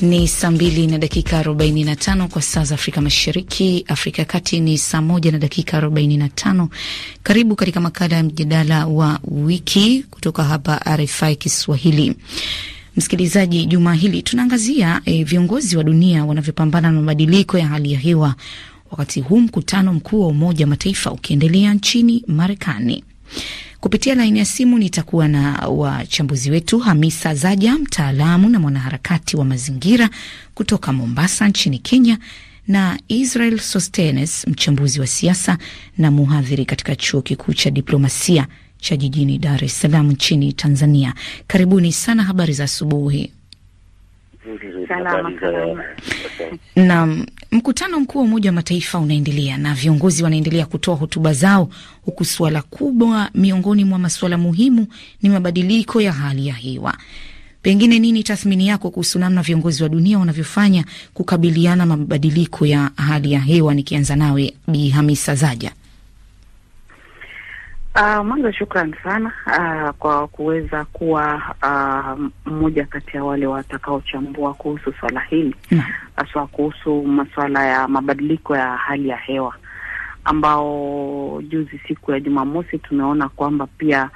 Ni saa mbili na dakika 45 kwa saa za Afrika Mashariki. Afrika ya Kati ni saa moja na dakika 45. Karibu katika makala ya mjadala wa wiki kutoka hapa RFI Kiswahili. Msikilizaji, juma hili tunaangazia e, viongozi wa dunia wanavyopambana na mabadiliko ya hali ya hewa, wakati huu mkutano mkuu wa Umoja wa Mataifa ukiendelea nchini Marekani. Kupitia laini ya simu nitakuwa na wachambuzi wetu Hamisa Zaja, mtaalamu na mwanaharakati wa mazingira kutoka Mombasa nchini Kenya, na Israel Sostenes, mchambuzi wa siasa na mhadhiri katika chuo kikuu cha diplomasia cha jijini Dar es Salaam nchini Tanzania. Karibuni sana. Habari za asubuhi. Na mkutano mkuu wa Umoja wa Mataifa unaendelea na viongozi wanaendelea kutoa hotuba zao, huku suala kubwa miongoni mwa masuala muhimu ni mabadiliko ya hali ya hewa. Pengine nini tathmini yako kuhusu namna viongozi wa dunia wanavyofanya kukabiliana na mabadiliko ya hali ya hewa? Nikianza nawe Bi Hamisa Zaja. Uh, mwanzo shukran sana uh, kwa kuweza kuwa mmoja uh, kati ya wale watakaochambua kuhusu swala hili haswa mm. kuhusu masuala ya mabadiliko ya hali ya hewa ambao juzi siku ya Jumamosi tumeona kwamba pia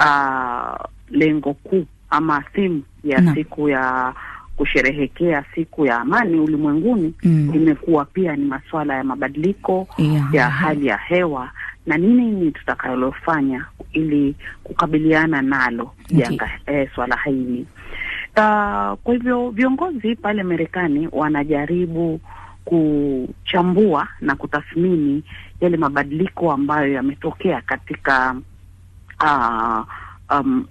uh, lengo kuu ama theme ya no. siku ya kusherehekea siku ya amani ulimwenguni mm. imekuwa pia ni masuala ya mabadiliko yeah. ya hali ya hewa na nini ni tutakalofanya ili kukabiliana nalo janga? Eh, swala hili. Uh, kwa hivyo viongozi pale Marekani wanajaribu kuchambua na kutathmini yale mabadiliko ambayo yametokea katika uh, um,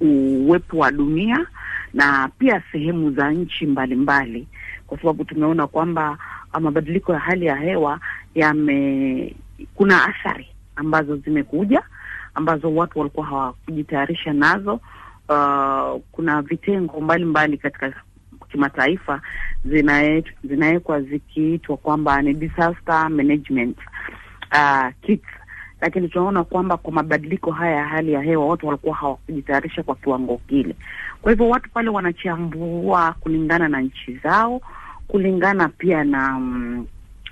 uwepo wa dunia na pia sehemu za nchi mbalimbali, kwa sababu tumeona kwamba mabadiliko ya hali ya hewa yame kuna athari ambazo zimekuja ambazo watu walikuwa hawakujitayarisha nazo. Uh, kuna vitengo mbalimbali mbali katika kimataifa zinawekwa zikiitwa kwamba ni disaster management uh, kits, lakini tunaona kwamba kwa mabadiliko haya ya hali ya hewa watu walikuwa hawakujitayarisha kwa kiwango kile. Kwa hivyo watu pale wanachambua kulingana na nchi zao, kulingana pia na um,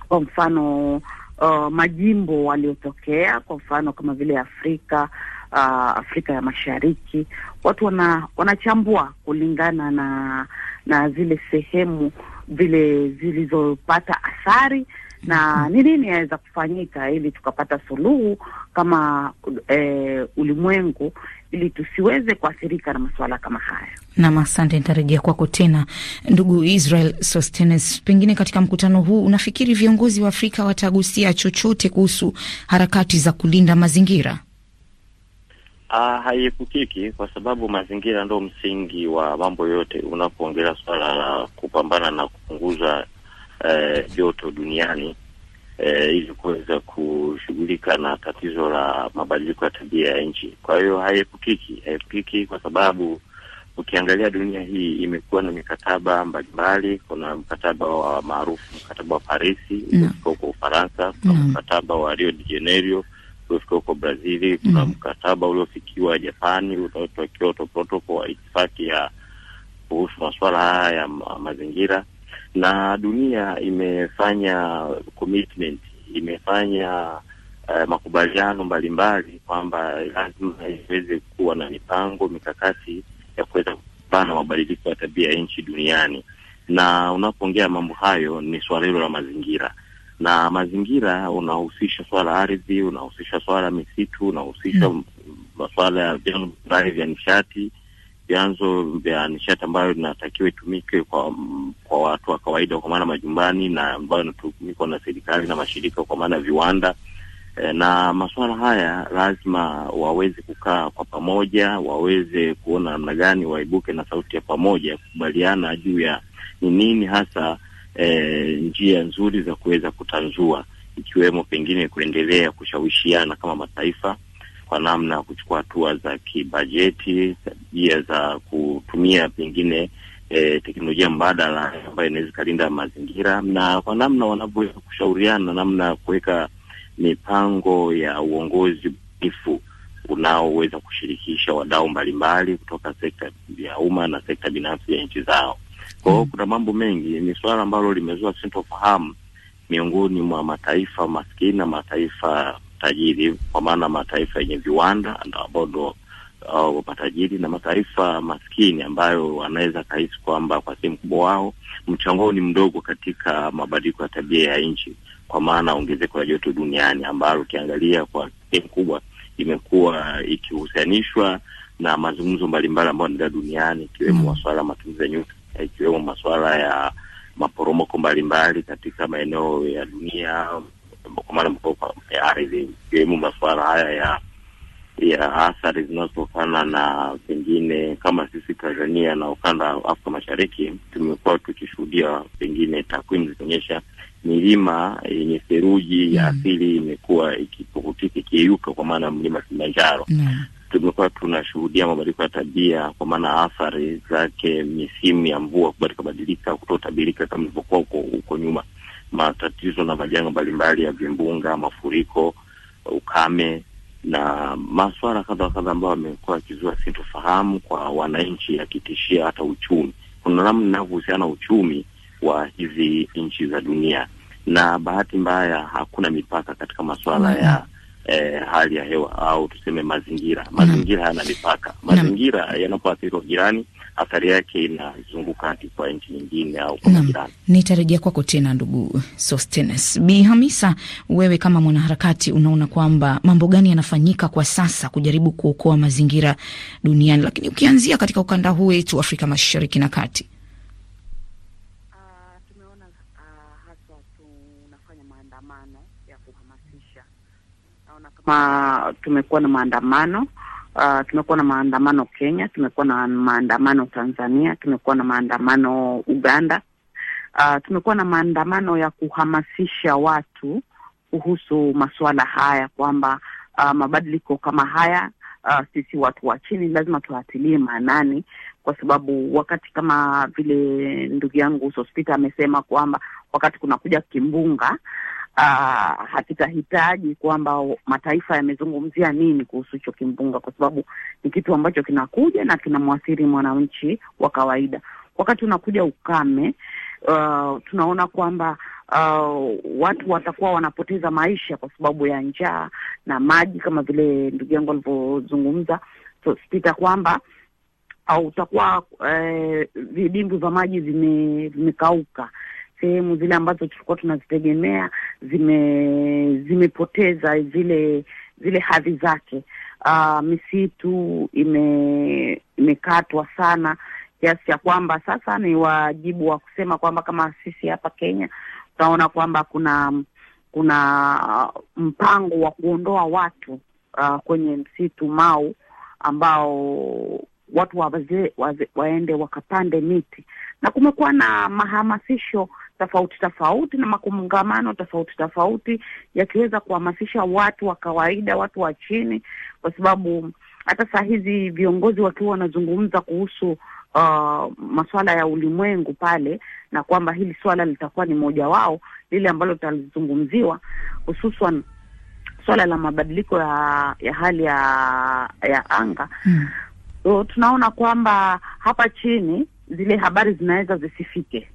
kwa mfano Uh, majimbo waliotokea kwa mfano kama vile Afrika uh, Afrika ya Mashariki, watu wana wanachambua kulingana na na zile sehemu vile zilizopata athari na ni nini yaweza kufanyika ili tukapata suluhu kama eh, ulimwengu ili tusiweze kuathirika na masuala kama haya. Nam, asante. Nitarejea kwako tena, ndugu Israel Sostenes. Pengine katika mkutano huu unafikiri viongozi wa Afrika watagusia chochote kuhusu harakati za kulinda mazingira? Uh, haiepukiki kwa sababu mazingira ndo msingi wa mambo yote. Unapoongelea swala la kupambana na kupunguza joto eh, duniani eh, ili kuweza kushughulika na tatizo la mabadiliko ya tabia ya nchi. Kwa hiyo haiepukiki, haiepukiki kwa sababu ukiangalia dunia hii imekuwa na mikataba mbalimbali. Kuna mkataba wa maarufu mkataba wa Parisi uliofika huko Ufaransa, kuna mkataba wa Rio de Janeiro uliofika huko Brazili, kuna mkataba uliofikiwa Japani unaoitwa Kyoto Protocol wa itifaki ya kuhusu masuala haya ya mazingira na dunia imefanya commitment, imefanya uh, makubaliano mbalimbali kwamba lazima iweze kuwa na mipango mikakati ya kuweza kupambana mabadiliko ya tabia ya nchi duniani. Na unapoongea mambo hayo ni swala hilo la mazingira, na mazingira unahusisha swala la ardhi, unahusisha swala misitu, unahusisha mm. masuala ya vyanzo mbalimbali vya nishati vyanzo vya nishati ambayo inatakiwa itumike kwa kawaida, kwa maana majumbani, na ambayo inatumikwa na serikali na mashirika, kwa maana viwanda. E, na masuala haya lazima waweze kukaa kwa pamoja, waweze kuona namna gani waibuke na sauti ya pamoja, kukubaliana juu ya ni nini hasa e, njia nzuri za kuweza kutanzua, ikiwemo pengine kuendelea kushawishiana kama mataifa kwa namna ya kuchukua hatua za kibajeti, tabia za kutumia pengine e, teknolojia mbadala ambayo inaweza ikalinda mazingira, na kwa namna wanavyoweza kushauriana namna ya kuweka mipango ya uongozi bunifu unaoweza kushirikisha wadau mbalimbali kutoka sekta ya umma na sekta binafsi ya nchi zao. Kwa hiyo mm. kuna mambo mengi, ni suala ambalo limezua sintofahamu miongoni mwa mataifa maskini na mataifa tajiri, kwa maana mataifa yenye viwanda ambao ndo uh, matajiri na mataifa maskini ambayo wanaweza kahisi kwamba kwa sehemu kubwa wao mchango wao ni mdogo katika mabadiliko ya tabia ya nchi, kwa maana ongezeko la joto duniani ambalo ukiangalia kwa sehemu kubwa imekuwa ikihusianishwa na mazungumzo mbalimbali ambayo yanaendelea duniani ikiwemo mm. masuala ya matumizi ya nyuklia, ikiwemo masuala ya maporomoko mbalimbali katika maeneo ya dunia, kwa maana ya ardhi, ikiwemo masuala haya ya ya athari zinazotokana na pengine kama sisi Tanzania na ukanda wa Afrika Mashariki tumekuwa tukishuhudia pengine takwimu zikionyesha milima yenye theluji ya Mm. asili imekuwa ikipukutika ikiyeyuka, kwa maana mlima Kilimanjaro mm. tumekuwa tunashuhudia mabadiliko ya tabia, kwa maana athari zake, misimu ya mvua kubadilika badilika, kutotabirika kama ilivyokuwa huko huko nyuma, matatizo na majanga mbalimbali ya vimbunga, mafuriko, ukame na maswala kadha wa kadha ambayo amekuwa akizua sintofahamu kwa wananchi, yakitishia hata uchumi. Kuna namna inavyohusiana uchumi wa hizi nchi za dunia, na bahati mbaya hakuna mipaka katika masuala Mhm. ya eh, hali ya hewa au tuseme mazingira. Mazingira hayana mipaka. Mazingira yanapoathiriwa jirani, athari yake inazunguka hadi kwa nchi nyingine au kwa majirani. Nitarejea kwako tena ndugu Sostenes. Bi Hamisa, wewe kama mwanaharakati unaona kwamba mambo gani yanafanyika kwa sasa kujaribu kuokoa mazingira duniani, lakini ukianzia katika ukanda huu wetu Afrika Mashariki na Kati? Tumeona haswa tunafanya maandamano ya kuhamasisha. Naona kama tumekuwa na maandamano ah, tumekuwa na maandamano Kenya, tumekuwa na maandamano Tanzania, tumekuwa na maandamano Uganda. Uh, tumekuwa na maandamano ya kuhamasisha watu kuhusu masuala haya kwamba uh, mabadiliko kama haya uh, sisi watu wa chini lazima tuatilie maanani kwa sababu wakati kama vile ndugu yangu Sospita amesema kwamba wakati kunakuja kimbunga uh, hakitahitaji kwamba mataifa yamezungumzia nini kuhusu hicho kimbunga, kwa sababu ni kitu ambacho kinakuja na kinamwathiri mwananchi wa kawaida. Wakati unakuja ukame, uh, tunaona kwamba uh, watu watakuwa wanapoteza maisha kwa sababu ya njaa na maji, kama vile ndugu yangu alivyozungumza Sospita kwamba au utakuwa eh, vidimbwi vya maji vime- vimekauka. Sehemu zile ambazo tulikuwa tunazitegemea zime zimepoteza zile zile hadhi zake. Uh, misitu ime imekatwa sana kiasi cha kwamba sasa ni wajibu wa kusema kwamba kama sisi hapa Kenya tunaona kwamba kuna kuna mpango wa kuondoa watu uh, kwenye msitu Mau ambao watu waze, waze, waende wakapande miti na kumekuwa na mahamasisho tofauti tofauti na makongamano tofauti tofauti yakiweza kuhamasisha watu wa kawaida, watu wa chini, kwa sababu hata saa hizi viongozi wakiwa wanazungumza kuhusu uh, masuala ya ulimwengu pale, na kwamba hili swala litakuwa ni moja wao lile ambalo litazungumziwa hususan swala la mabadiliko ya, ya hali ya, ya anga Hmm. So, tunaona kwamba hapa chini zile habari zinaweza zisifike.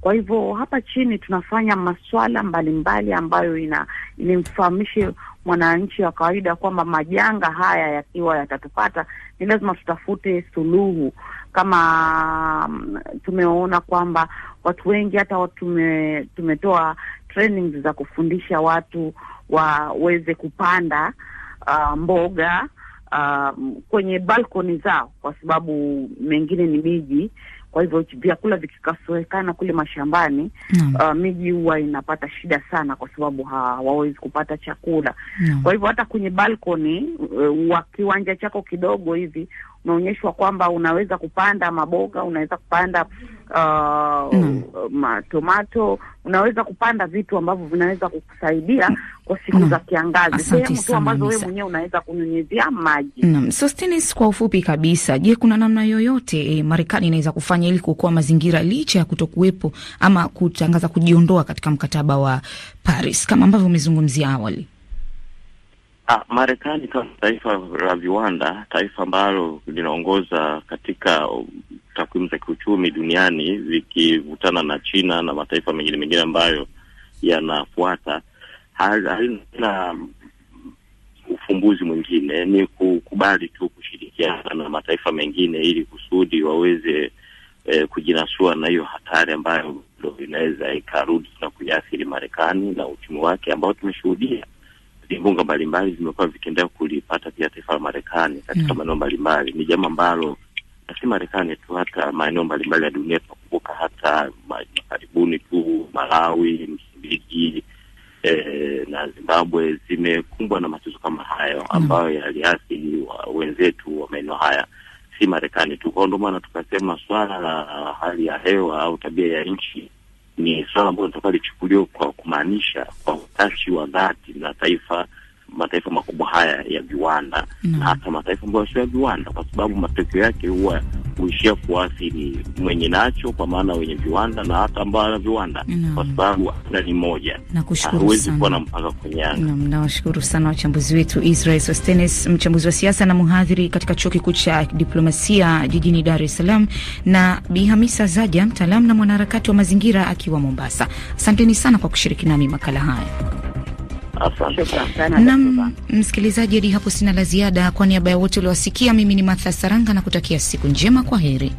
Kwa hivyo hapa chini tunafanya maswala mbalimbali ambayo ina ilimfahamishe mwananchi wa kawaida kwamba majanga haya yakiwa yatatupata ni lazima tutafute suluhu. Kama mm, tumeona kwamba watu wengi hata watu tume, tumetoa trainings za kufundisha watu waweze kupanda uh, mboga uh, kwenye balkoni zao, kwa sababu mengine ni miji. Kwa hivyo vyakula vikikasoekana kule mashambani, mm. uh, miji huwa inapata shida sana, kwa sababu hawawezi kupata chakula. mm. Kwa hivyo hata kwenye balkoni uh, wa kiwanja chako kidogo hivi unaonyeshwa kwamba unaweza kupanda maboga, unaweza kupanda uh, Mm. matomato, unaweza kupanda vitu ambavyo vinaweza kukusaidia kwa siku za kiangazi, sehemu tu ambazo wewe mwenyewe unaweza kunyunyizia maji. Naam, Sostenes, kwa ufupi kabisa, je, kuna namna yoyote eh, Marekani inaweza kufanya ili kuokoa mazingira licha ya kutokuwepo ama kutangaza kujiondoa katika mkataba wa Paris kama ambavyo umezungumzia awali? Ah, Marekani kama taifa la viwanda, taifa ambalo linaongoza katika takwimu za kiuchumi duniani vikivutana na China na mataifa mengine mengine ambayo yanafuata, halina ufumbuzi mwingine, ni kukubali tu kushirikiana na mataifa mengine ili kusudi waweze eh, kujinasua na hiyo hatari ambayo ndo inaweza ikarudi na kuiathiri Marekani na uchumi wake ambao tumeshuhudia vimbunga mbalimbali vimekuwa vikiendelea kulipata pia taifa la Marekani katika maeneo mbalimbali. Ni jambo ambalo si Marekani tu, hata maeneo mbalimbali ya dunia. Tunakumbuka hata karibuni tu Malawi, Msumbiji eh, na Zimbabwe zimekumbwa na matatizo kama hayo ambayo yaliathiri wenzetu wa maeneo haya, si Marekani tu. Kwao ndio maana tukasema swala la hali ya hewa au tabia ya nchi ni swala ambalo litakuwa lichukuliwa kwa kumaanisha kwa utashi wa dhati na taifa mataifa makubwa haya ya viwanda na hata mataifa ambayo sio ya viwanda, kwa sababu matokeo yake huwa huishia kuathiri mwenye nacho, kwa maana wenye viwanda na hata ambao ana viwanda kwa sababu hakuna ni moja, huwezi kuwa na mpaka kwenye anga. Nawashukuru sana wachambuzi wetu, Israel Sostenes, mchambuzi wa siasa na mhadhiri katika chuo kikuu cha diplomasia jijini Dar es Salaam, na Bi Hamisa Zaja, mtaalamu na mwanaharakati wa mazingira akiwa Mombasa. Asanteni sana kwa kushiriki nami makala haya. Nam msikilizaji, hadi hapo sina la ziada. Kwa niaba ya wote uliowasikia, mimi ni Martha Saranga na kutakia siku njema. Kwa heri.